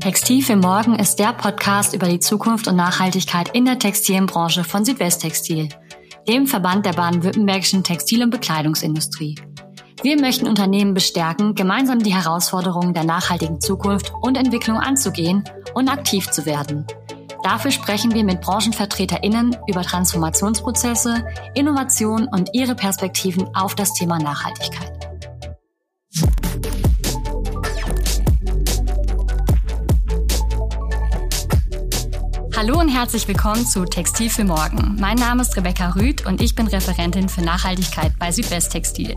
Textil für Morgen ist der Podcast über die Zukunft und Nachhaltigkeit in der Textilbranche von Südwesttextil, dem Verband der baden-württembergischen Textil- und Bekleidungsindustrie. Wir möchten Unternehmen bestärken, gemeinsam die Herausforderungen der nachhaltigen Zukunft und Entwicklung anzugehen und aktiv zu werden. Dafür sprechen wir mit BranchenvertreterInnen über Transformationsprozesse, Innovation und ihre Perspektiven auf das Thema Nachhaltigkeit. Hallo und herzlich willkommen zu Textil für Morgen. Mein Name ist Rebecca Rüth und ich bin Referentin für Nachhaltigkeit bei Südwesttextil.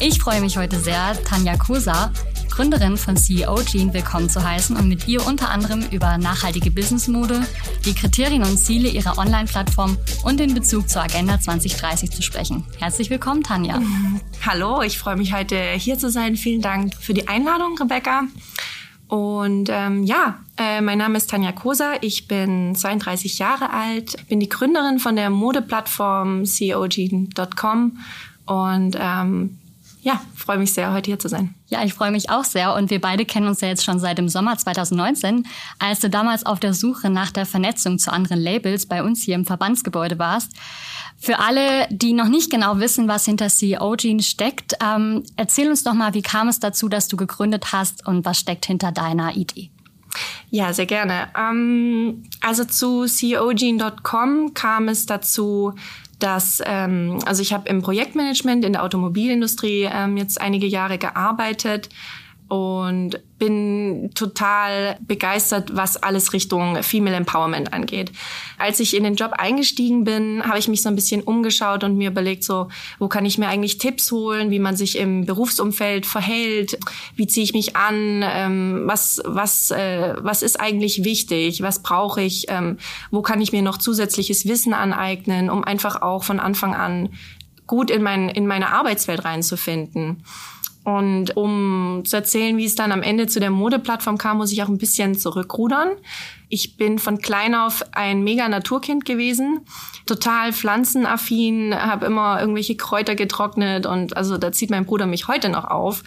Ich freue mich heute sehr, Tanja Kosa, Gründerin von CEO Jean, willkommen zu heißen und mit ihr unter anderem über nachhaltige Businessmode, die Kriterien und Ziele ihrer Online-Plattform und den Bezug zur Agenda 2030 zu sprechen. Herzlich willkommen, Tanja. Hallo, ich freue mich heute hier zu sein. Vielen Dank für die Einladung, Rebecca. Und ähm, ja, äh, mein Name ist Tanja Kosa, ich bin 32 Jahre alt, bin die Gründerin von der Modeplattform COG.com und ähm, ja, freue mich sehr, heute hier zu sein. Ja, ich freue mich auch sehr. Und wir beide kennen uns ja jetzt schon seit dem Sommer 2019, als du damals auf der Suche nach der Vernetzung zu anderen Labels bei uns hier im Verbandsgebäude warst. Für alle, die noch nicht genau wissen, was hinter CEO Gene steckt, ähm, erzähl uns doch mal, wie kam es dazu, dass du gegründet hast und was steckt hinter deiner Idee? Ja, sehr gerne. Ähm, also zu CEOgene.com kam es dazu, dass, ähm, also ich habe im Projektmanagement in der Automobilindustrie ähm, jetzt einige Jahre gearbeitet und bin total begeistert, was alles Richtung Female Empowerment angeht. Als ich in den Job eingestiegen bin, habe ich mich so ein bisschen umgeschaut und mir überlegt, so, wo kann ich mir eigentlich Tipps holen, wie man sich im Berufsumfeld verhält, wie ziehe ich mich an, ähm, was, was, äh, was ist eigentlich wichtig, was brauche ich, ähm, wo kann ich mir noch zusätzliches Wissen aneignen, um einfach auch von Anfang an gut in, mein, in meine Arbeitswelt reinzufinden. Und um zu erzählen, wie es dann am Ende zu der Modeplattform kam, muss ich auch ein bisschen zurückrudern. Ich bin von klein auf ein mega Naturkind gewesen, total pflanzenaffin, habe immer irgendwelche Kräuter getrocknet und also da zieht mein Bruder mich heute noch auf.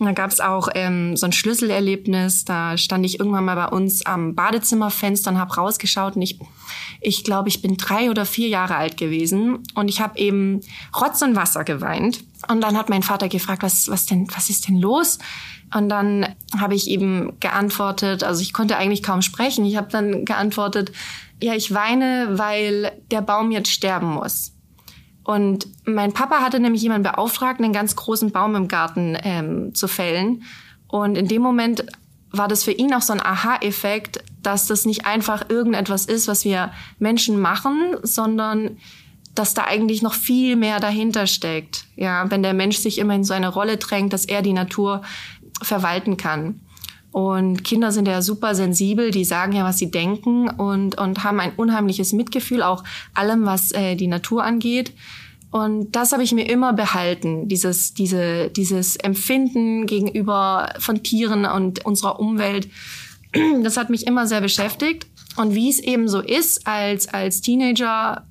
Und da gab es auch ähm, so ein Schlüsselerlebnis. Da stand ich irgendwann mal bei uns am Badezimmerfenster und habe rausgeschaut und ich, ich glaube, ich bin drei oder vier Jahre alt gewesen und ich habe eben Rotz und Wasser geweint und dann hat mein Vater gefragt, was, was denn, was ist denn los? Und dann habe ich eben geantwortet, also ich konnte eigentlich kaum sprechen. Ich habe dann geantwortet, ja, ich weine, weil der Baum jetzt sterben muss. Und mein Papa hatte nämlich jemanden beauftragt, einen ganz großen Baum im Garten ähm, zu fällen. Und in dem Moment war das für ihn auch so ein Aha-Effekt, dass das nicht einfach irgendetwas ist, was wir Menschen machen, sondern dass da eigentlich noch viel mehr dahinter steckt. Ja, wenn der Mensch sich immer in so eine Rolle drängt, dass er die Natur verwalten kann. Und Kinder sind ja super sensibel, die sagen ja, was sie denken und, und haben ein unheimliches Mitgefühl, auch allem, was äh, die Natur angeht. Und das habe ich mir immer behalten, dieses, diese, dieses Empfinden gegenüber von Tieren und unserer Umwelt. Das hat mich immer sehr beschäftigt. Und wie es eben so ist, als, als Teenager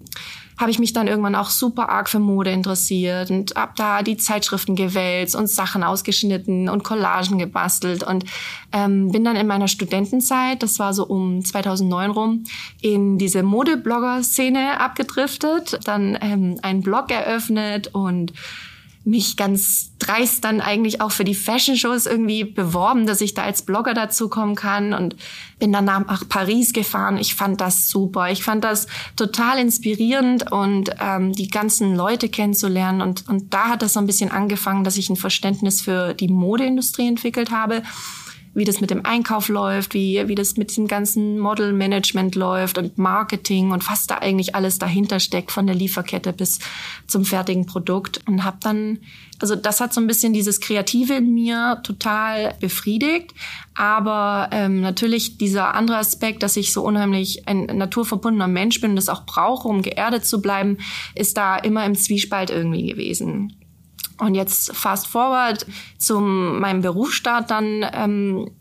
habe ich mich dann irgendwann auch super arg für Mode interessiert und hab da die Zeitschriften gewälzt und Sachen ausgeschnitten und Collagen gebastelt und ähm, bin dann in meiner Studentenzeit, das war so um 2009 rum, in diese Modeblogger-Szene abgedriftet, dann ähm, einen Blog eröffnet und mich ganz dreist dann eigentlich auch für die Fashion Shows irgendwie beworben, dass ich da als Blogger dazu kommen kann und bin dann nach Paris gefahren. Ich fand das super. Ich fand das total inspirierend und ähm, die ganzen Leute kennenzulernen und und da hat das so ein bisschen angefangen, dass ich ein Verständnis für die Modeindustrie entwickelt habe wie das mit dem Einkauf läuft, wie, wie das mit dem ganzen Model-Management läuft und Marketing und was da eigentlich alles dahinter steckt, von der Lieferkette bis zum fertigen Produkt. Und habe dann, also das hat so ein bisschen dieses Kreative in mir total befriedigt. Aber ähm, natürlich dieser andere Aspekt, dass ich so unheimlich ein naturverbundener Mensch bin und das auch brauche, um geerdet zu bleiben, ist da immer im Zwiespalt irgendwie gewesen. Und jetzt fast forward zu meinem Berufsstart dann, ähm,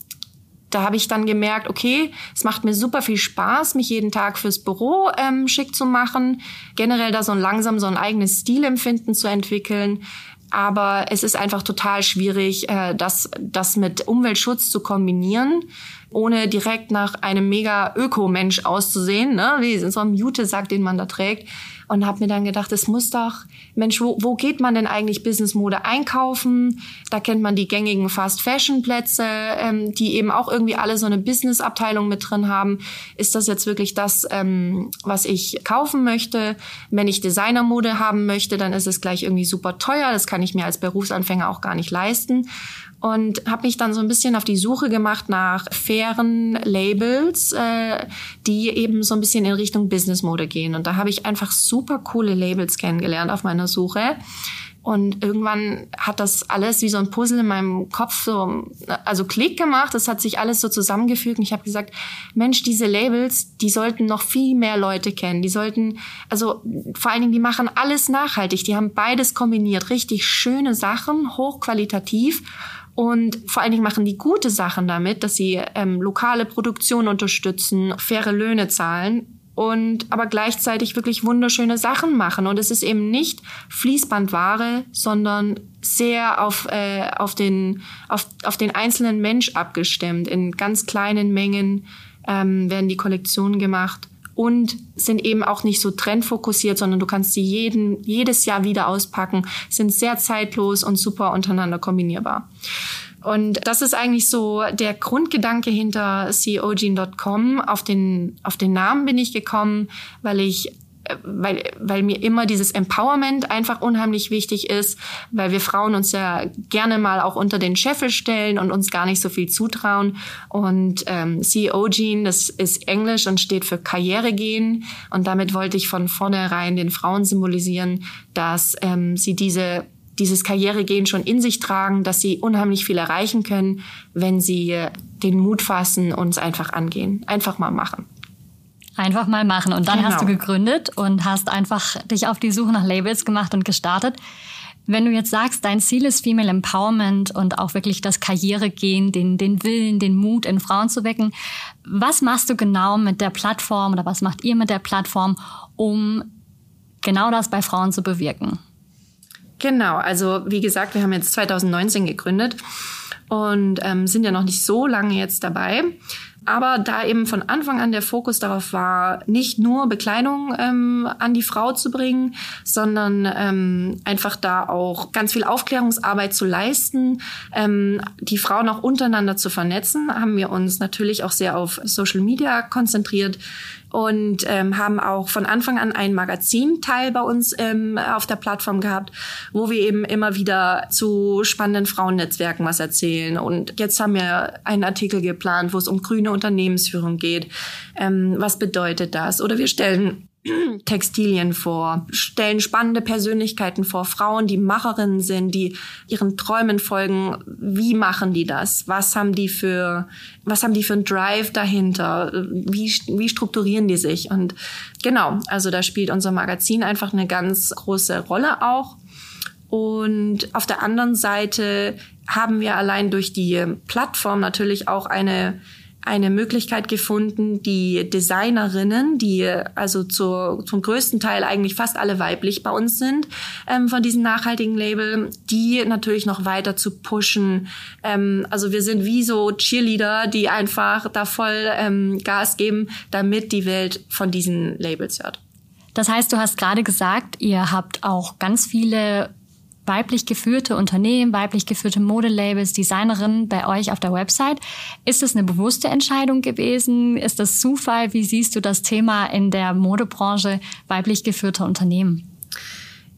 da habe ich dann gemerkt, okay, es macht mir super viel Spaß, mich jeden Tag fürs Büro ähm, schick zu machen, generell da so ein langsam so ein eigenes Stilempfinden zu entwickeln. aber es ist einfach total schwierig, äh, das, das mit Umweltschutz zu kombinieren, ohne direkt nach einem mega Öko-Mensch auszusehen, ne? wie so ein Jute-Sack, den man da trägt und habe mir dann gedacht, es muss doch, Mensch, wo, wo geht man denn eigentlich Businessmode einkaufen? Da kennt man die gängigen Fast-Fashion-Plätze, ähm, die eben auch irgendwie alle so eine Business-Abteilung mit drin haben. Ist das jetzt wirklich das, ähm, was ich kaufen möchte? Wenn ich Designermode haben möchte, dann ist es gleich irgendwie super teuer. Das kann ich mir als Berufsanfänger auch gar nicht leisten und habe mich dann so ein bisschen auf die Suche gemacht nach fairen Labels, äh, die eben so ein bisschen in Richtung Business Mode gehen. Und da habe ich einfach super coole Labels kennengelernt auf meiner Suche. Und irgendwann hat das alles wie so ein Puzzle in meinem Kopf so, also Klick gemacht. Das hat sich alles so zusammengefügt. Und ich habe gesagt, Mensch, diese Labels, die sollten noch viel mehr Leute kennen. Die sollten, also vor allen Dingen, die machen alles nachhaltig. Die haben beides kombiniert. Richtig schöne Sachen, hochqualitativ und vor allen Dingen machen die gute Sachen damit, dass sie ähm, lokale Produktion unterstützen, faire Löhne zahlen und aber gleichzeitig wirklich wunderschöne Sachen machen. Und es ist eben nicht Fließbandware, sondern sehr auf, äh, auf, den, auf, auf den einzelnen Mensch abgestimmt. In ganz kleinen Mengen ähm, werden die Kollektionen gemacht und sind eben auch nicht so trendfokussiert, sondern du kannst sie jeden, jedes Jahr wieder auspacken, sind sehr zeitlos und super untereinander kombinierbar. Und das ist eigentlich so der Grundgedanke hinter CEOgene.com. Auf den, auf den Namen bin ich gekommen, weil ich weil, weil mir immer dieses Empowerment einfach unheimlich wichtig ist, weil wir Frauen uns ja gerne mal auch unter den Scheffel stellen und uns gar nicht so viel zutrauen. Und ähm, CEO-Gene, das ist Englisch und steht für Karrieregehen. Und damit wollte ich von vornherein den Frauen symbolisieren, dass ähm, sie diese dieses Karrieregehen schon in sich tragen, dass sie unheimlich viel erreichen können, wenn sie den Mut fassen und es einfach angehen. Einfach mal machen. Einfach mal machen. Und dann genau. hast du genau. gegründet und hast einfach dich auf die Suche nach Labels gemacht und gestartet. Wenn du jetzt sagst, dein Ziel ist Female Empowerment und auch wirklich das Karrieregehen, den, den Willen, den Mut in Frauen zu wecken, was machst du genau mit der Plattform oder was macht ihr mit der Plattform, um genau das bei Frauen zu bewirken? Genau, also wie gesagt, wir haben jetzt 2019 gegründet und ähm, sind ja noch nicht so lange jetzt dabei. Aber da eben von Anfang an der Fokus darauf war, nicht nur Bekleidung ähm, an die Frau zu bringen, sondern ähm, einfach da auch ganz viel Aufklärungsarbeit zu leisten, ähm, die Frauen auch untereinander zu vernetzen, haben wir uns natürlich auch sehr auf Social Media konzentriert und ähm, haben auch von Anfang an einen Magazinteil bei uns ähm, auf der Plattform gehabt, wo wir eben immer wieder zu spannenden Frauennetzwerken was erzählen. Und jetzt haben wir einen Artikel geplant, wo es um grüne Unternehmensführung geht. Ähm, was bedeutet das? Oder wir stellen Textilien vor, stellen spannende Persönlichkeiten vor, Frauen, die Macherinnen sind, die ihren Träumen folgen. Wie machen die das? Was haben die für, was haben die für einen Drive dahinter? Wie, wie strukturieren die sich? Und genau, also da spielt unser Magazin einfach eine ganz große Rolle auch. Und auf der anderen Seite haben wir allein durch die Plattform natürlich auch eine eine Möglichkeit gefunden, die Designerinnen, die also zu, zum größten Teil eigentlich fast alle weiblich bei uns sind, ähm, von diesem nachhaltigen Label, die natürlich noch weiter zu pushen. Ähm, also wir sind wie so Cheerleader, die einfach da voll ähm, Gas geben, damit die Welt von diesen Labels hört. Das heißt, du hast gerade gesagt, ihr habt auch ganz viele weiblich geführte Unternehmen, weiblich geführte Modelabels, Designerinnen bei euch auf der Website. Ist es eine bewusste Entscheidung gewesen? Ist das Zufall? Wie siehst du das Thema in der Modebranche weiblich geführte Unternehmen?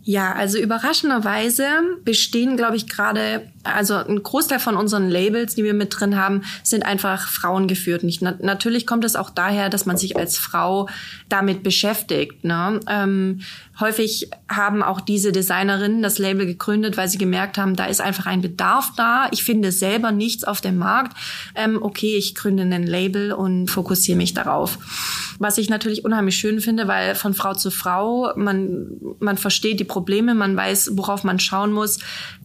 Ja, also überraschenderweise bestehen, glaube ich, gerade, also ein Großteil von unseren Labels, die wir mit drin haben, sind einfach frauengeführt. Nicht, na, natürlich kommt es auch daher, dass man sich als Frau damit beschäftigt. Ne? Ähm, häufig haben auch diese Designerinnen das Label gegründet, weil sie gemerkt haben, da ist einfach ein Bedarf da. Ich finde selber nichts auf dem Markt. Ähm, okay, ich gründe ein Label und fokussiere mich darauf. Was ich natürlich unheimlich schön finde, weil von Frau zu Frau man, man versteht die Probleme, man weiß, worauf man schauen muss.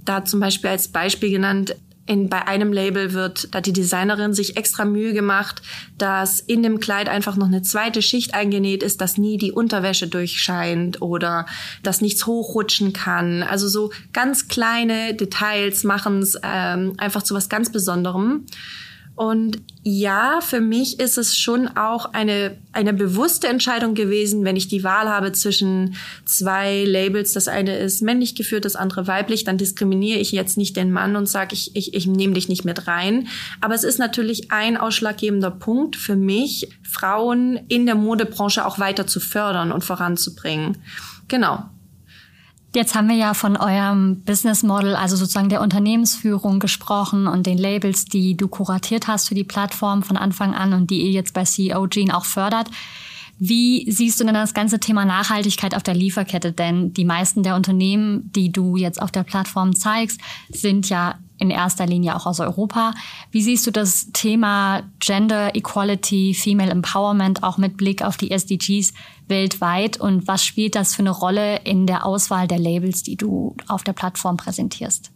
Da zum Beispiel als Beispiel genannt, in, bei einem Label wird, da die Designerin sich extra Mühe gemacht, dass in dem Kleid einfach noch eine zweite Schicht eingenäht ist, dass nie die Unterwäsche durchscheint oder dass nichts hochrutschen kann. Also so ganz kleine Details machen es ähm, einfach zu was ganz Besonderem. Und ja, für mich ist es schon auch eine, eine bewusste Entscheidung gewesen, wenn ich die Wahl habe zwischen zwei Labels. Das eine ist männlich geführt, das andere weiblich. Dann diskriminiere ich jetzt nicht den Mann und sage, ich, ich, ich nehme dich nicht mit rein. Aber es ist natürlich ein ausschlaggebender Punkt für mich, Frauen in der Modebranche auch weiter zu fördern und voranzubringen. Genau. Jetzt haben wir ja von eurem Business Model, also sozusagen der Unternehmensführung gesprochen und den Labels, die du kuratiert hast für die Plattform von Anfang an und die ihr jetzt bei CEO Gene auch fördert. Wie siehst du denn das ganze Thema Nachhaltigkeit auf der Lieferkette? Denn die meisten der Unternehmen, die du jetzt auf der Plattform zeigst, sind ja in erster Linie auch aus Europa. Wie siehst du das Thema Gender Equality, Female Empowerment auch mit Blick auf die SDGs weltweit und was spielt das für eine Rolle in der Auswahl der Labels, die du auf der Plattform präsentierst?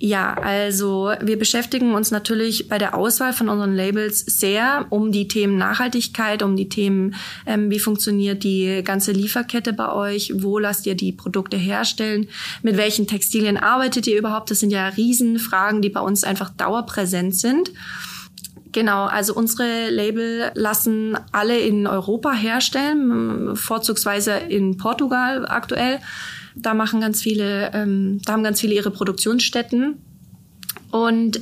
Ja, also wir beschäftigen uns natürlich bei der Auswahl von unseren Labels sehr um die Themen Nachhaltigkeit, um die Themen, ähm, wie funktioniert die ganze Lieferkette bei euch, wo lasst ihr die Produkte herstellen, mit welchen Textilien arbeitet ihr überhaupt. Das sind ja Riesenfragen, die bei uns einfach dauerpräsent sind. Genau, also unsere Label lassen alle in Europa herstellen, vorzugsweise in Portugal aktuell. Da machen ganz viele, ähm, da haben ganz viele ihre Produktionsstätten. Und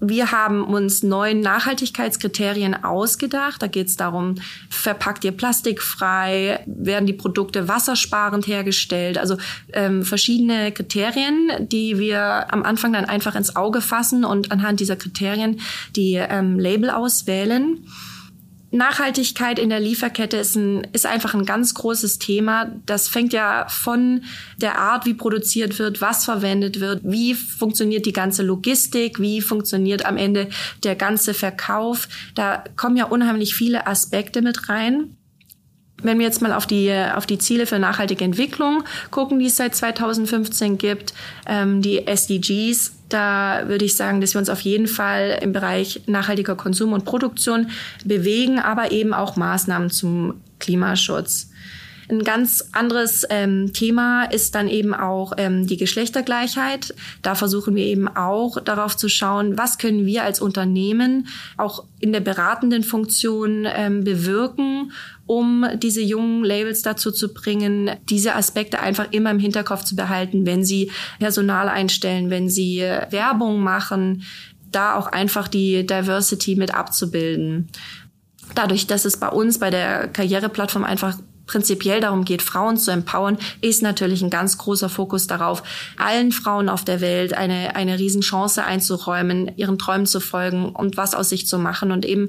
wir haben uns neun Nachhaltigkeitskriterien ausgedacht. Da geht es darum, verpackt ihr plastikfrei, werden die Produkte wassersparend hergestellt. Also ähm, verschiedene Kriterien, die wir am Anfang dann einfach ins Auge fassen und anhand dieser Kriterien die ähm, Label auswählen. Nachhaltigkeit in der Lieferkette ist, ein, ist einfach ein ganz großes Thema. Das fängt ja von der Art, wie produziert wird, was verwendet wird, wie funktioniert die ganze Logistik, wie funktioniert am Ende der ganze Verkauf. Da kommen ja unheimlich viele Aspekte mit rein. Wenn wir jetzt mal auf die, auf die Ziele für nachhaltige Entwicklung gucken, die es seit 2015 gibt, ähm, die SDGs, da würde ich sagen, dass wir uns auf jeden Fall im Bereich nachhaltiger Konsum und Produktion bewegen, aber eben auch Maßnahmen zum Klimaschutz. Ein ganz anderes ähm, Thema ist dann eben auch ähm, die Geschlechtergleichheit. Da versuchen wir eben auch darauf zu schauen, was können wir als Unternehmen auch in der beratenden Funktion ähm, bewirken, um diese jungen Labels dazu zu bringen, diese Aspekte einfach immer im Hinterkopf zu behalten, wenn sie Personal einstellen, wenn sie Werbung machen, da auch einfach die Diversity mit abzubilden. Dadurch, dass es bei uns bei der Karriereplattform einfach prinzipiell darum geht, Frauen zu empowern, ist natürlich ein ganz großer Fokus darauf, allen Frauen auf der Welt eine, eine Riesenchance einzuräumen, ihren Träumen zu folgen und was aus sich zu machen und eben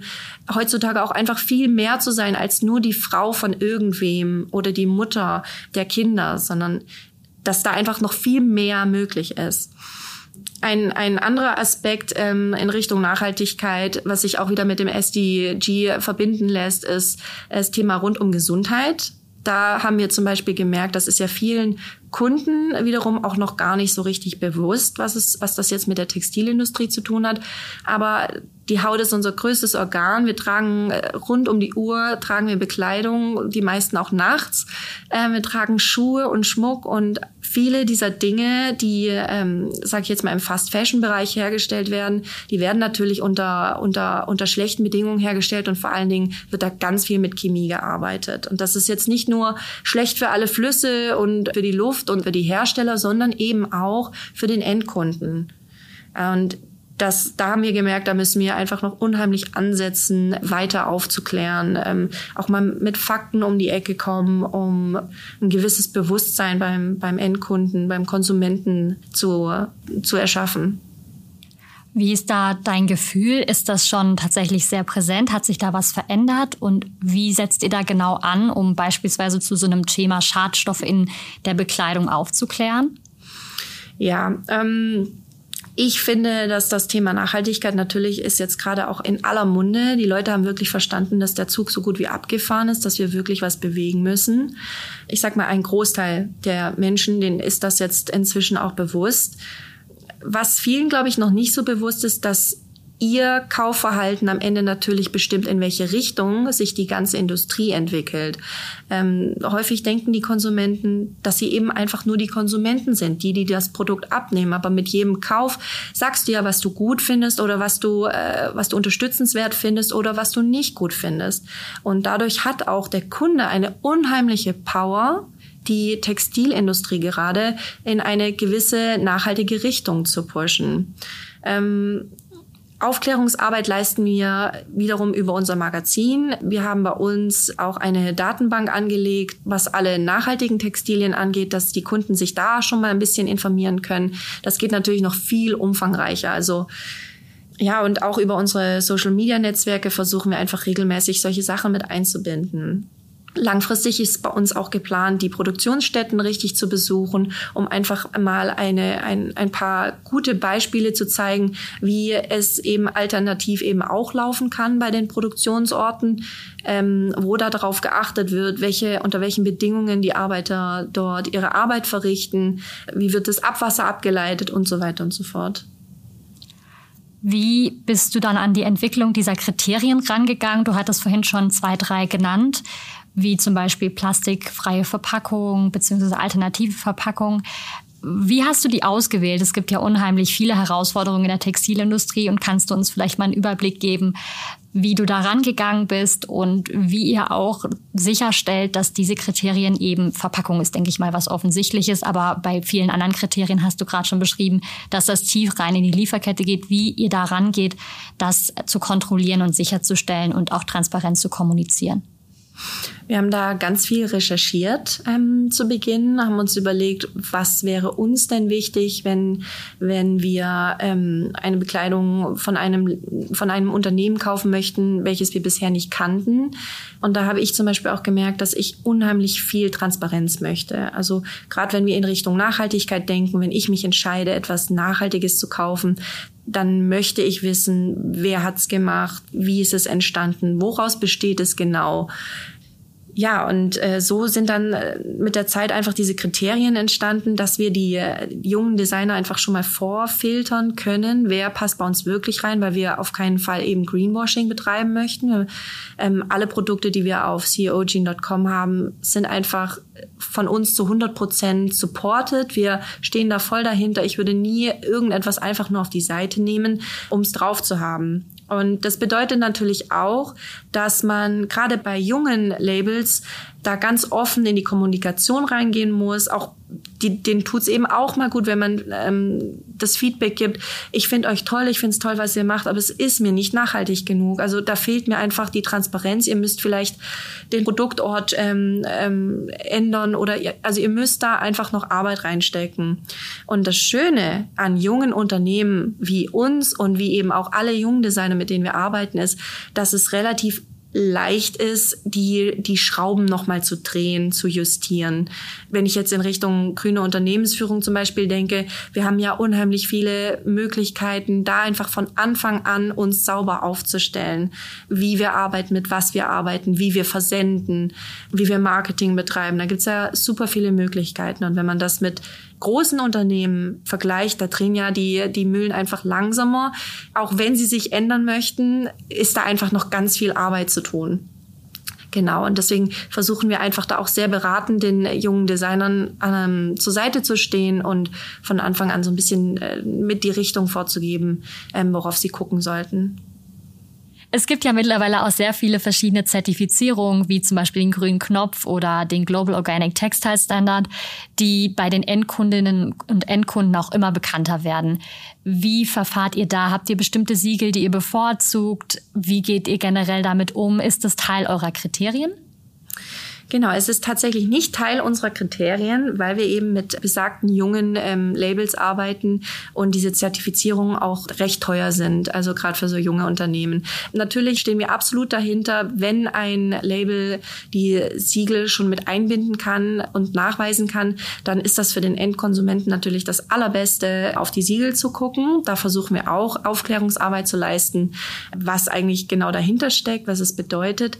heutzutage auch einfach viel mehr zu sein als nur die Frau von irgendwem oder die Mutter der Kinder, sondern dass da einfach noch viel mehr möglich ist. Ein, ein anderer Aspekt ähm, in Richtung Nachhaltigkeit, was sich auch wieder mit dem SDG verbinden lässt, ist das Thema rund um Gesundheit. Da haben wir zum Beispiel gemerkt, das ist ja vielen Kunden wiederum auch noch gar nicht so richtig bewusst, was es, was das jetzt mit der Textilindustrie zu tun hat. Aber die Haut ist unser größtes Organ. Wir tragen äh, rund um die Uhr, tragen wir Bekleidung, die meisten auch nachts. Äh, wir tragen Schuhe und Schmuck und viele dieser Dinge, die, ähm, sage ich jetzt mal, im Fast-Fashion-Bereich hergestellt werden, die werden natürlich unter, unter, unter schlechten Bedingungen hergestellt und vor allen Dingen wird da ganz viel mit Chemie gearbeitet. Und das ist jetzt nicht nur schlecht für alle Flüsse und für die Luft und für die Hersteller, sondern eben auch für den Endkunden. Und das, da haben wir gemerkt, da müssen wir einfach noch unheimlich ansetzen, weiter aufzuklären, ähm, auch mal mit Fakten um die Ecke kommen, um ein gewisses Bewusstsein beim, beim Endkunden, beim Konsumenten zu, zu erschaffen. Wie ist da dein Gefühl? Ist das schon tatsächlich sehr präsent? Hat sich da was verändert? Und wie setzt ihr da genau an, um beispielsweise zu so einem Thema Schadstoff in der Bekleidung aufzuklären? Ja, ähm, ich finde, dass das Thema Nachhaltigkeit natürlich ist jetzt gerade auch in aller Munde. Die Leute haben wirklich verstanden, dass der Zug so gut wie abgefahren ist, dass wir wirklich was bewegen müssen. Ich sag mal, ein Großteil der Menschen, denen ist das jetzt inzwischen auch bewusst. was vielen, glaube ich, noch nicht so bewusst ist, dass ihr Kaufverhalten am Ende natürlich bestimmt, in welche Richtung sich die ganze Industrie entwickelt. Ähm, häufig denken die Konsumenten, dass sie eben einfach nur die Konsumenten sind, die, die das Produkt abnehmen. Aber mit jedem Kauf sagst du ja, was du gut findest oder was du, äh, was du unterstützenswert findest oder was du nicht gut findest. Und dadurch hat auch der Kunde eine unheimliche Power, die Textilindustrie gerade in eine gewisse nachhaltige Richtung zu pushen. Ähm, Aufklärungsarbeit leisten wir wiederum über unser Magazin. Wir haben bei uns auch eine Datenbank angelegt, was alle nachhaltigen Textilien angeht, dass die Kunden sich da schon mal ein bisschen informieren können. Das geht natürlich noch viel umfangreicher. Also ja, und auch über unsere Social-Media-Netzwerke versuchen wir einfach regelmäßig solche Sachen mit einzubinden. Langfristig ist bei uns auch geplant, die Produktionsstätten richtig zu besuchen, um einfach mal eine, ein, ein paar gute Beispiele zu zeigen, wie es eben alternativ eben auch laufen kann bei den Produktionsorten, ähm, wo da darauf geachtet wird, welche, unter welchen Bedingungen die Arbeiter dort ihre Arbeit verrichten, wie wird das Abwasser abgeleitet und so weiter und so fort. Wie bist du dann an die Entwicklung dieser Kriterien rangegangen? Du hattest vorhin schon zwei, drei genannt wie zum Beispiel plastikfreie Verpackung bzw. alternative Verpackung. Wie hast du die ausgewählt? Es gibt ja unheimlich viele Herausforderungen in der Textilindustrie und kannst du uns vielleicht mal einen Überblick geben, wie du da rangegangen bist und wie ihr auch sicherstellt, dass diese Kriterien eben Verpackung ist, denke ich mal, was offensichtliches, aber bei vielen anderen Kriterien hast du gerade schon beschrieben, dass das tief rein in die Lieferkette geht, wie ihr da rangeht, das zu kontrollieren und sicherzustellen und auch transparent zu kommunizieren. Wir haben da ganz viel recherchiert ähm, zu Beginn, haben uns überlegt, was wäre uns denn wichtig, wenn, wenn wir ähm, eine Bekleidung von einem, von einem Unternehmen kaufen möchten, welches wir bisher nicht kannten. Und da habe ich zum Beispiel auch gemerkt, dass ich unheimlich viel Transparenz möchte. Also gerade wenn wir in Richtung Nachhaltigkeit denken, wenn ich mich entscheide, etwas Nachhaltiges zu kaufen, dann möchte ich wissen, wer hat's gemacht, wie ist es entstanden, woraus besteht es genau ja, und äh, so sind dann äh, mit der Zeit einfach diese Kriterien entstanden, dass wir die äh, jungen Designer einfach schon mal vorfiltern können, wer passt bei uns wirklich rein, weil wir auf keinen Fall eben Greenwashing betreiben möchten. Ähm, alle Produkte, die wir auf ceogene.com haben, sind einfach von uns zu 100 Prozent supported. Wir stehen da voll dahinter. Ich würde nie irgendetwas einfach nur auf die Seite nehmen, um es drauf zu haben. Und das bedeutet natürlich auch, dass man gerade bei jungen Labels da ganz offen in die Kommunikation reingehen muss, auch die, denen tut's eben auch mal gut, wenn man ähm, das Feedback gibt. Ich finde euch toll, ich finde es toll, was ihr macht, aber es ist mir nicht nachhaltig genug. Also da fehlt mir einfach die Transparenz. Ihr müsst vielleicht den Produktort ähm, ähm, ändern oder ihr, also ihr müsst da einfach noch Arbeit reinstecken. Und das Schöne an jungen Unternehmen wie uns und wie eben auch alle jungen Designer, mit denen wir arbeiten, ist, dass es relativ leicht ist, die, die Schrauben nochmal zu drehen, zu justieren. Wenn ich jetzt in Richtung grüne Unternehmensführung zum Beispiel denke, wir haben ja unheimlich viele Möglichkeiten, da einfach von Anfang an uns sauber aufzustellen, wie wir arbeiten, mit was wir arbeiten, wie wir versenden, wie wir Marketing betreiben. Da gibt's ja super viele Möglichkeiten. Und wenn man das mit großen Unternehmen vergleicht, da drehen ja die, die Mühlen einfach langsamer. Auch wenn sie sich ändern möchten, ist da einfach noch ganz viel Arbeit zu tun. Genau, und deswegen versuchen wir einfach da auch sehr beratend den jungen Designern ähm, zur Seite zu stehen und von Anfang an so ein bisschen äh, mit die Richtung vorzugeben, ähm, worauf sie gucken sollten. Es gibt ja mittlerweile auch sehr viele verschiedene Zertifizierungen, wie zum Beispiel den grünen Knopf oder den Global Organic Textile Standard, die bei den Endkundinnen und Endkunden auch immer bekannter werden. Wie verfahrt ihr da? Habt ihr bestimmte Siegel, die ihr bevorzugt? Wie geht ihr generell damit um? Ist das Teil eurer Kriterien? Genau, es ist tatsächlich nicht Teil unserer Kriterien, weil wir eben mit besagten jungen ähm, Labels arbeiten und diese Zertifizierungen auch recht teuer sind, also gerade für so junge Unternehmen. Natürlich stehen wir absolut dahinter, wenn ein Label die Siegel schon mit einbinden kann und nachweisen kann, dann ist das für den Endkonsumenten natürlich das Allerbeste, auf die Siegel zu gucken. Da versuchen wir auch Aufklärungsarbeit zu leisten, was eigentlich genau dahinter steckt, was es bedeutet.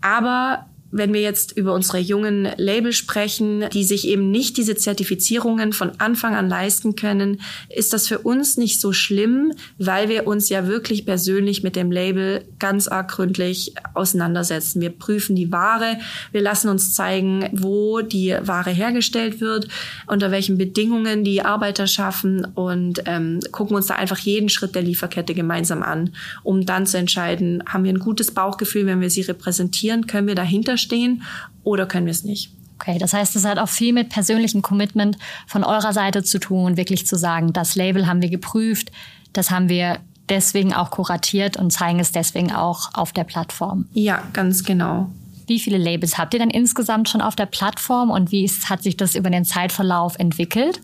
Aber wenn wir jetzt über unsere jungen Label sprechen, die sich eben nicht diese Zertifizierungen von Anfang an leisten können, ist das für uns nicht so schlimm, weil wir uns ja wirklich persönlich mit dem Label ganz arg gründlich auseinandersetzen. Wir prüfen die Ware, wir lassen uns zeigen, wo die Ware hergestellt wird, unter welchen Bedingungen die Arbeiter schaffen und ähm, gucken uns da einfach jeden Schritt der Lieferkette gemeinsam an, um dann zu entscheiden, haben wir ein gutes Bauchgefühl, wenn wir sie repräsentieren, können wir dahinter stehen oder können wir es nicht. Okay, das heißt, es hat auch viel mit persönlichem Commitment von eurer Seite zu tun, wirklich zu sagen, das Label haben wir geprüft, das haben wir deswegen auch kuratiert und zeigen es deswegen auch auf der Plattform. Ja, ganz genau. Wie viele Labels habt ihr denn insgesamt schon auf der Plattform und wie hat sich das über den Zeitverlauf entwickelt?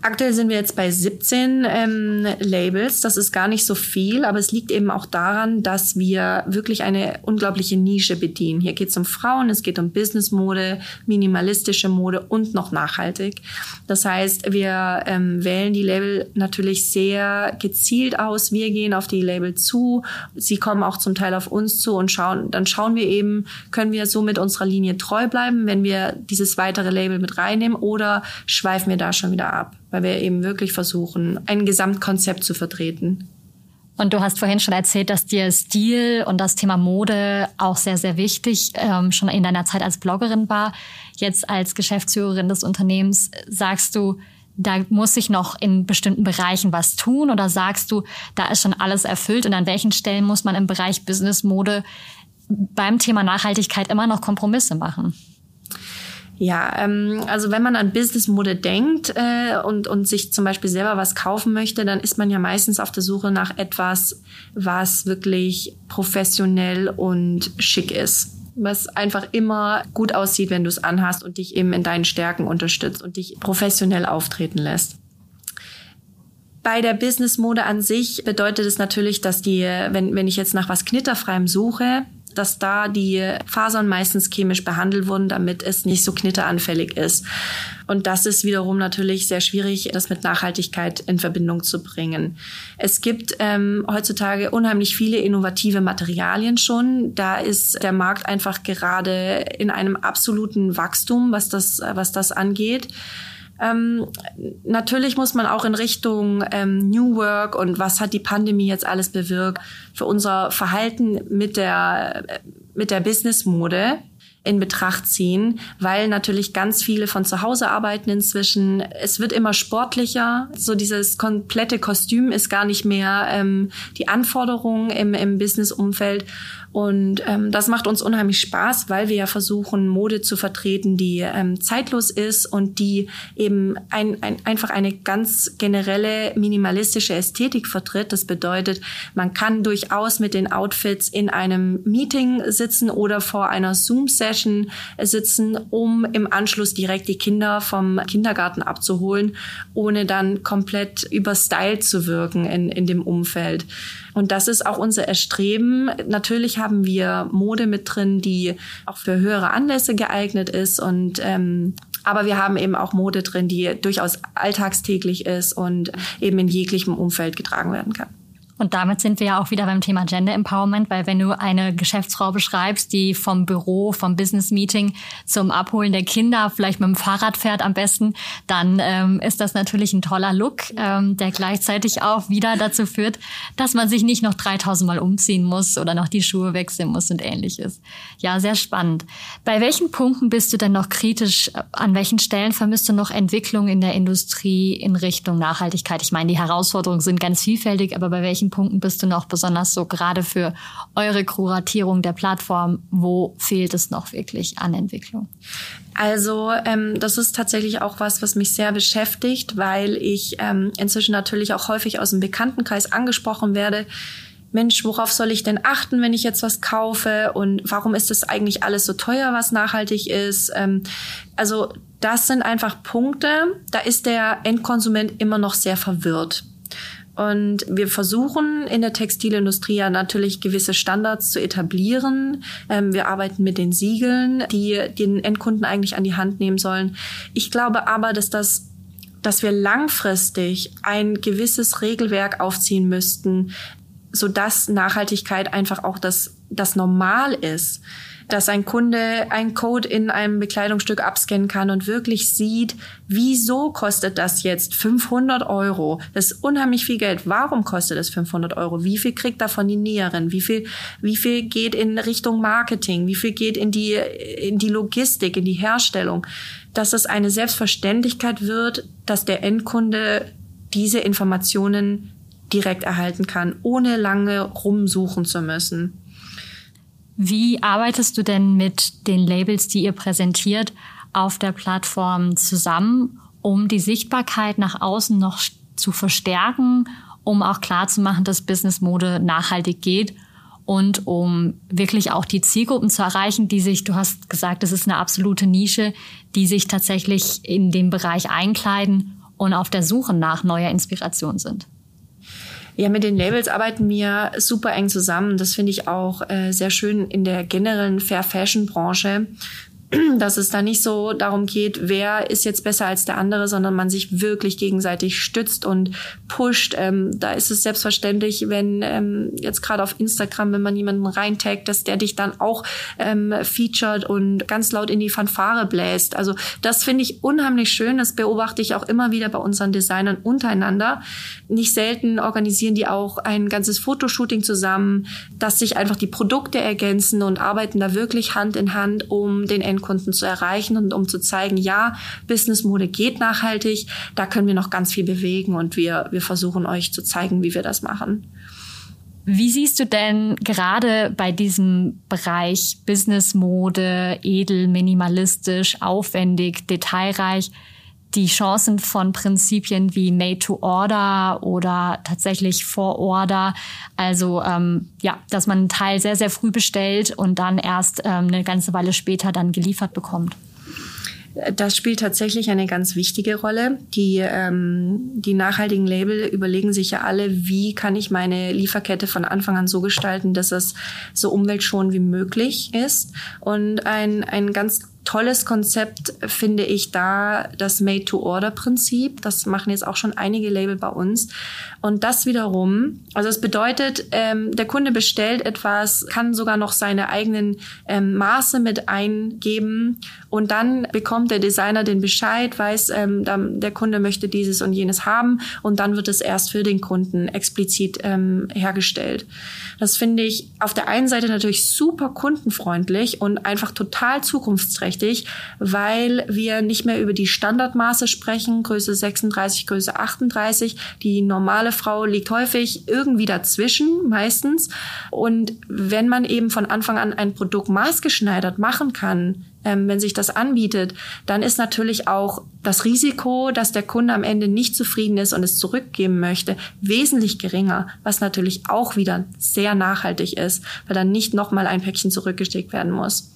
Aktuell sind wir jetzt bei 17 ähm, Labels. Das ist gar nicht so viel, aber es liegt eben auch daran, dass wir wirklich eine unglaubliche Nische bedienen. Hier geht es um Frauen, es geht um Businessmode, minimalistische Mode und noch nachhaltig. Das heißt, wir ähm, wählen die Label natürlich sehr gezielt aus. Wir gehen auf die Label zu. Sie kommen auch zum Teil auf uns zu und schauen, dann schauen wir eben, können wir so mit unserer Linie treu bleiben, wenn wir dieses weitere Label mit reinnehmen oder schweifen wir da schon wieder ab? Weil wir eben wirklich versuchen, ein Gesamtkonzept zu vertreten. Und du hast vorhin schon erzählt, dass dir Stil und das Thema Mode auch sehr, sehr wichtig ähm, schon in deiner Zeit als Bloggerin war. Jetzt als Geschäftsführerin des Unternehmens sagst du, da muss sich noch in bestimmten Bereichen was tun oder sagst du, da ist schon alles erfüllt und an welchen Stellen muss man im Bereich Business Mode beim Thema Nachhaltigkeit immer noch Kompromisse machen? Ja, ähm, also wenn man an Businessmode denkt äh, und, und sich zum Beispiel selber was kaufen möchte, dann ist man ja meistens auf der Suche nach etwas, was wirklich professionell und schick ist. Was einfach immer gut aussieht, wenn du es anhast und dich eben in deinen Stärken unterstützt und dich professionell auftreten lässt. Bei der Businessmode an sich bedeutet es natürlich, dass die, wenn, wenn ich jetzt nach was Knitterfreiem suche, dass da die Fasern meistens chemisch behandelt wurden, damit es nicht so knitteranfällig ist. Und das ist wiederum natürlich sehr schwierig, das mit Nachhaltigkeit in Verbindung zu bringen. Es gibt ähm, heutzutage unheimlich viele innovative Materialien schon. Da ist der Markt einfach gerade in einem absoluten Wachstum, was das, was das angeht. Ähm, natürlich muss man auch in Richtung ähm, New Work und was hat die Pandemie jetzt alles bewirkt für unser Verhalten mit der, mit der Business-Mode in Betracht ziehen, weil natürlich ganz viele von zu Hause arbeiten inzwischen. Es wird immer sportlicher. So dieses komplette Kostüm ist gar nicht mehr ähm, die Anforderung im, im Business-Umfeld. Und ähm, das macht uns unheimlich Spaß, weil wir ja versuchen, Mode zu vertreten, die ähm, zeitlos ist und die eben ein, ein, einfach eine ganz generelle minimalistische Ästhetik vertritt. Das bedeutet, man kann durchaus mit den Outfits in einem Meeting sitzen oder vor einer Zoom-Session sitzen, um im Anschluss direkt die Kinder vom Kindergarten abzuholen, ohne dann komplett überstylt zu wirken in, in dem Umfeld. Und das ist auch unser Erstreben. Natürlich haben wir Mode mit drin, die auch für höhere Anlässe geeignet ist und ähm, aber wir haben eben auch Mode drin, die durchaus alltagstäglich ist und eben in jeglichem Umfeld getragen werden kann. Und damit sind wir ja auch wieder beim Thema Gender Empowerment, weil wenn du eine Geschäftsfrau beschreibst, die vom Büro, vom Business Meeting zum Abholen der Kinder vielleicht mit dem Fahrrad fährt am besten, dann ähm, ist das natürlich ein toller Look, ähm, der gleichzeitig auch wieder dazu führt, dass man sich nicht noch 3000 Mal umziehen muss oder noch die Schuhe wechseln muss und ähnliches. Ja, sehr spannend. Bei welchen Punkten bist du denn noch kritisch? An welchen Stellen vermisst du noch Entwicklung in der Industrie in Richtung Nachhaltigkeit? Ich meine, die Herausforderungen sind ganz vielfältig, aber bei welchen welchen Punkten bist du noch besonders so gerade für eure Kuratierung der Plattform? Wo fehlt es noch wirklich an Entwicklung? Also ähm, das ist tatsächlich auch was, was mich sehr beschäftigt, weil ich ähm, inzwischen natürlich auch häufig aus dem Bekanntenkreis angesprochen werde. Mensch, worauf soll ich denn achten, wenn ich jetzt was kaufe? Und warum ist das eigentlich alles so teuer, was nachhaltig ist? Ähm, also das sind einfach Punkte, da ist der Endkonsument immer noch sehr verwirrt. Und wir versuchen in der Textilindustrie ja natürlich gewisse Standards zu etablieren. Ähm, wir arbeiten mit den Siegeln, die den Endkunden eigentlich an die Hand nehmen sollen. Ich glaube aber, dass das dass wir langfristig ein gewisses Regelwerk aufziehen müssten, so dass Nachhaltigkeit einfach auch das, das Normal ist. dass ein Kunde einen Code in einem Bekleidungsstück abscannen kann und wirklich sieht, wieso kostet das jetzt 500 Euro? Das ist unheimlich viel Geld. Warum kostet es 500 Euro? Wie viel kriegt davon die Näherin? Wie viel, wie viel geht in Richtung Marketing? Wie viel geht in die, in die Logistik, in die Herstellung? Dass es eine Selbstverständlichkeit wird, dass der Endkunde diese Informationen direkt erhalten kann, ohne lange rumsuchen zu müssen. Wie arbeitest du denn mit den Labels, die ihr präsentiert, auf der Plattform zusammen, um die Sichtbarkeit nach außen noch zu verstärken, um auch klarzumachen, dass Business Mode nachhaltig geht und um wirklich auch die Zielgruppen zu erreichen, die sich, du hast gesagt, das ist eine absolute Nische, die sich tatsächlich in dem Bereich einkleiden und auf der Suche nach neuer Inspiration sind. Ja, mit den Labels arbeiten wir super eng zusammen. Das finde ich auch äh, sehr schön in der generellen Fair Fashion Branche, dass es da nicht so darum geht, wer ist jetzt besser als der andere, sondern man sich wirklich gegenseitig stützt und pusht. Ähm, da ist es selbstverständlich, wenn ähm, jetzt gerade auf Instagram, wenn man jemanden reintaggt, dass der dich dann auch ähm, featured und ganz laut in die Fanfare bläst. Also das finde ich unheimlich schön. Das beobachte ich auch immer wieder bei unseren Designern untereinander. Nicht selten organisieren die auch ein ganzes Fotoshooting zusammen, dass sich einfach die Produkte ergänzen und arbeiten da wirklich Hand in Hand, um den Endkunden zu erreichen und um zu zeigen, ja, Businessmode geht nachhaltig, da können wir noch ganz viel bewegen und wir, wir versuchen euch zu zeigen, wie wir das machen. Wie siehst du denn gerade bei diesem Bereich Businessmode, edel, minimalistisch, aufwendig, detailreich, die Chancen von Prinzipien wie Made to Order oder tatsächlich For Order. Also ähm, ja, dass man einen Teil sehr, sehr früh bestellt und dann erst ähm, eine ganze Weile später dann geliefert bekommt. Das spielt tatsächlich eine ganz wichtige Rolle. Die, ähm, die nachhaltigen Label überlegen sich ja alle, wie kann ich meine Lieferkette von Anfang an so gestalten, dass es so umweltschonend wie möglich ist. Und ein, ein ganz tolles Konzept finde ich da das Made-to-Order-Prinzip. Das machen jetzt auch schon einige Label bei uns. Und das wiederum, also es bedeutet, ähm, der Kunde bestellt etwas, kann sogar noch seine eigenen ähm, Maße mit eingeben und dann bekommt der Designer den Bescheid, weiß, ähm, der Kunde möchte dieses und jenes haben und dann wird es erst für den Kunden explizit ähm, hergestellt. Das finde ich auf der einen Seite natürlich super kundenfreundlich und einfach total zukunftsträchtig, weil wir nicht mehr über die Standardmaße sprechen, Größe 36, Größe 38. Die normale Frau liegt häufig irgendwie dazwischen, meistens. Und wenn man eben von Anfang an ein Produkt maßgeschneidert machen kann, ähm, wenn sich das anbietet, dann ist natürlich auch das Risiko, dass der Kunde am Ende nicht zufrieden ist und es zurückgeben möchte, wesentlich geringer, was natürlich auch wieder sehr nachhaltig ist, weil dann nicht nochmal ein Päckchen zurückgesteckt werden muss.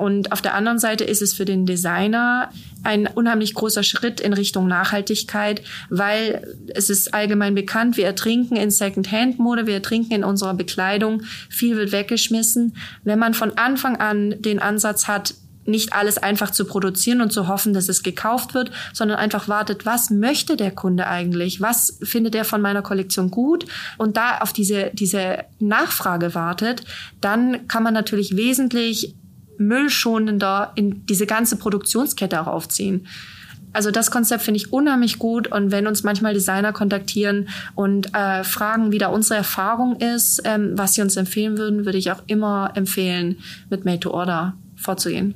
Und auf der anderen Seite ist es für den Designer ein unheimlich großer Schritt in Richtung Nachhaltigkeit, weil es ist allgemein bekannt, wir ertrinken in Second-Hand-Mode, wir ertrinken in unserer Bekleidung, viel wird weggeschmissen. Wenn man von Anfang an den Ansatz hat, nicht alles einfach zu produzieren und zu hoffen, dass es gekauft wird, sondern einfach wartet, was möchte der Kunde eigentlich? Was findet er von meiner Kollektion gut? Und da auf diese, diese Nachfrage wartet, dann kann man natürlich wesentlich müllschonender in diese ganze Produktionskette auch aufziehen. Also das Konzept finde ich unheimlich gut und wenn uns manchmal Designer kontaktieren und äh, fragen, wie da unsere Erfahrung ist, ähm, was sie uns empfehlen würden, würde ich auch immer empfehlen, mit Made to Order vorzugehen.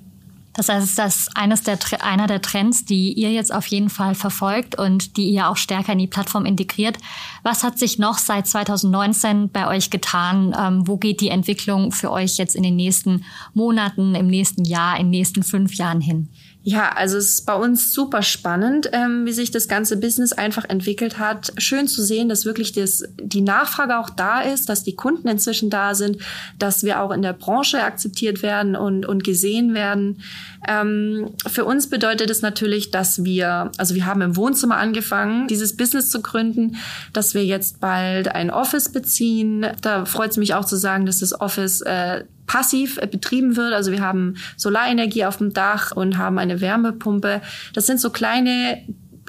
Das heißt, das ist eines der, einer der Trends, die ihr jetzt auf jeden Fall verfolgt und die ihr auch stärker in die Plattform integriert. Was hat sich noch seit 2019 bei euch getan? Ähm, wo geht die Entwicklung für euch jetzt in den nächsten Monaten, im nächsten Jahr, in den nächsten fünf Jahren hin? Ja, also es ist bei uns super spannend, ähm, wie sich das ganze Business einfach entwickelt hat. Schön zu sehen, dass wirklich das, die Nachfrage auch da ist, dass die Kunden inzwischen da sind, dass wir auch in der Branche akzeptiert werden und, und gesehen werden. Ähm, für uns bedeutet es natürlich, dass wir, also wir haben im Wohnzimmer angefangen, dieses Business zu gründen, dass wir jetzt bald ein Office beziehen. Da freut es mich auch zu sagen, dass das Office äh, passiv äh, betrieben wird. Also wir haben Solarenergie auf dem Dach und haben eine Wärmepumpe. Das sind so kleine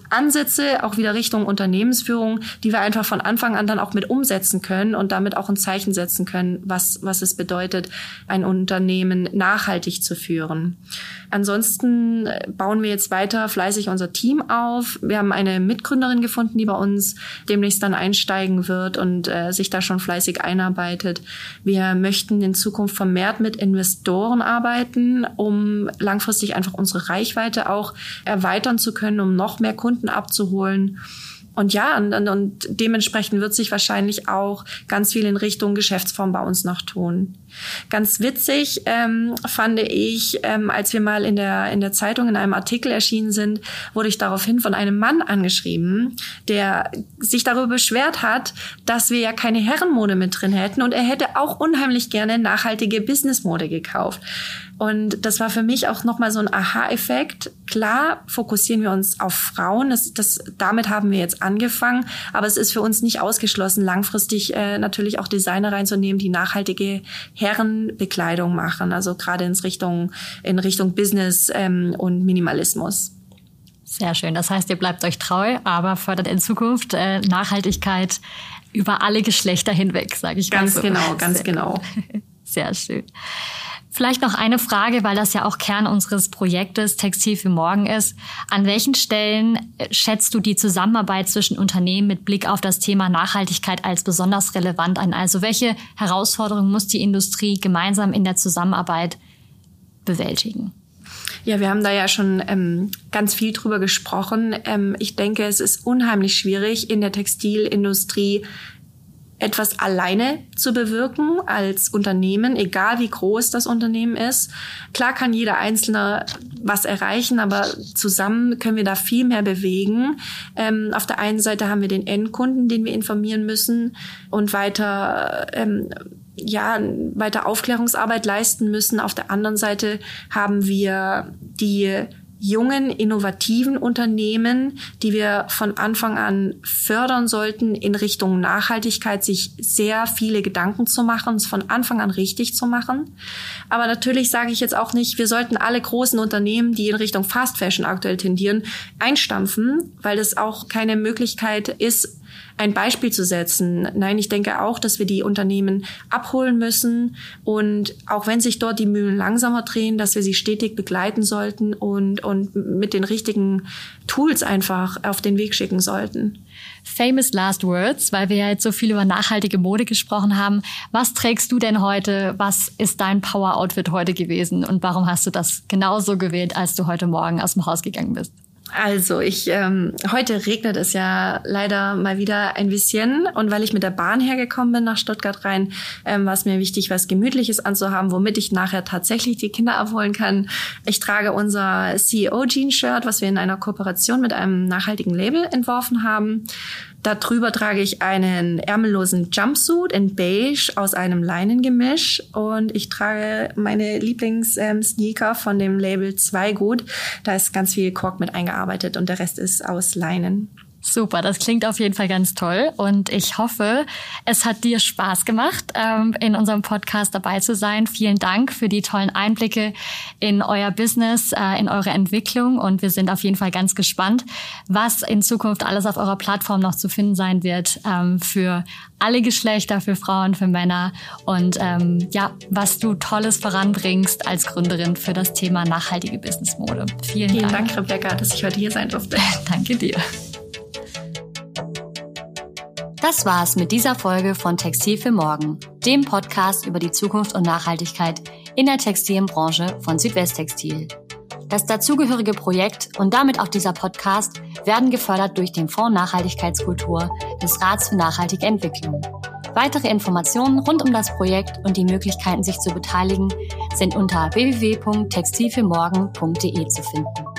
Ansätze auch wieder Richtung Unternehmensführung, die wir einfach von Anfang an dann auch mit umsetzen können und damit auch ein Zeichen setzen können, was, was es bedeutet, ein Unternehmen nachhaltig zu führen. Ansonsten bauen wir jetzt weiter fleißig unser Team auf. Wir haben eine Mitgründerin gefunden, die bei uns demnächst dann einsteigen wird und äh, sich da schon fleißig einarbeitet. Wir möchten in Zukunft vermehrt mit Investoren arbeiten, um langfristig einfach unsere Reichweite auch erweitern zu können, um noch mehr Kunden abzuholen. Und ja, und, und dementsprechend wird sich wahrscheinlich auch ganz viel in Richtung Geschäftsform bei uns noch tun. Ganz witzig ähm, fand ich, ähm, als wir mal in der, in der Zeitung in einem Artikel erschienen sind, wurde ich daraufhin von einem Mann angeschrieben, der sich darüber beschwert hat, dass wir ja keine Herrenmode mit drin hätten und er hätte auch unheimlich gerne nachhaltige Businessmode gekauft. Und das war für mich auch nochmal so ein Aha-Effekt. Klar fokussieren wir uns auf Frauen, das, das, damit haben wir jetzt angefangen, aber es ist für uns nicht ausgeschlossen, langfristig äh, natürlich auch Designer reinzunehmen, die nachhaltige Herrenbekleidung machen, also gerade in Richtung, in Richtung Business ähm, und Minimalismus. Sehr schön. Das heißt, ihr bleibt euch treu, aber fördert in Zukunft äh, Nachhaltigkeit über alle Geschlechter hinweg, sage ich ganz mal so. genau, ganz Sehr genau. Sehr schön. Vielleicht noch eine Frage, weil das ja auch Kern unseres Projektes Textil für Morgen ist. An welchen Stellen äh, schätzt du die Zusammenarbeit zwischen Unternehmen mit Blick auf das Thema Nachhaltigkeit als besonders relevant an? Also welche Herausforderungen muss die Industrie gemeinsam in der Zusammenarbeit bewältigen? Ja, wir haben da ja schon ähm, ganz viel drüber gesprochen. Ähm, ich denke, es ist unheimlich schwierig in der Textilindustrie etwas alleine zu bewirken als Unternehmen, egal wie groß das Unternehmen ist. Klar kann jeder Einzelne was erreichen, aber zusammen können wir da viel mehr bewegen. Ähm, auf der einen Seite haben wir den Endkunden, den wir informieren müssen und weiter ähm, ja, weiter Aufklärungsarbeit leisten müssen. Auf der anderen Seite haben wir die jungen, innovativen Unternehmen, die wir von Anfang an fördern sollten, in Richtung Nachhaltigkeit sich sehr viele Gedanken zu machen, es von Anfang an richtig zu machen. Aber natürlich sage ich jetzt auch nicht, wir sollten alle großen Unternehmen, die in Richtung Fast Fashion aktuell tendieren, einstampfen, weil das auch keine Möglichkeit ist, ein Beispiel zu setzen. Nein, ich denke auch, dass wir die Unternehmen abholen müssen und auch wenn sich dort die Mühlen langsamer drehen, dass wir sie stetig begleiten sollten und, und mit den richtigen Tools einfach auf den Weg schicken sollten. Famous Last Words, weil wir ja jetzt so viel über nachhaltige Mode gesprochen haben. Was trägst du denn heute? Was ist dein Power Outfit heute gewesen? Und warum hast du das genauso gewählt, als du heute Morgen aus dem Haus gegangen bist? Also ich ähm, heute regnet es ja leider mal wieder ein bisschen und weil ich mit der Bahn hergekommen bin nach Stuttgart rein, ähm, war es mir wichtig, was Gemütliches anzuhaben, womit ich nachher tatsächlich die Kinder abholen kann. Ich trage unser CEO Jean Shirt, was wir in einer Kooperation mit einem nachhaltigen Label entworfen haben. Darüber trage ich einen ärmellosen Jumpsuit in beige aus einem Leinengemisch und ich trage meine Lieblings-Sneaker ähm, von dem Label Zweigut. Da ist ganz viel Kork mit eingearbeitet und der Rest ist aus Leinen. Super, das klingt auf jeden Fall ganz toll und ich hoffe, es hat dir Spaß gemacht, ähm, in unserem Podcast dabei zu sein. Vielen Dank für die tollen Einblicke in euer Business, äh, in eure Entwicklung und wir sind auf jeden Fall ganz gespannt, was in Zukunft alles auf eurer Plattform noch zu finden sein wird ähm, für alle Geschlechter, für Frauen, für Männer und ähm, ja, was du Tolles voranbringst als Gründerin für das Thema nachhaltige Businessmode. Vielen, Vielen Dank. Dank, Rebecca, dass ich heute hier sein durfte. Danke dir. Das war's mit dieser Folge von Textil für Morgen, dem Podcast über die Zukunft und Nachhaltigkeit in der Textilbranche von Südwesttextil. Das dazugehörige Projekt und damit auch dieser Podcast werden gefördert durch den Fonds Nachhaltigkeitskultur des Rats für nachhaltige Entwicklung. Weitere Informationen rund um das Projekt und die Möglichkeiten, sich zu beteiligen, sind unter www.textilfürmorgen.de zu finden.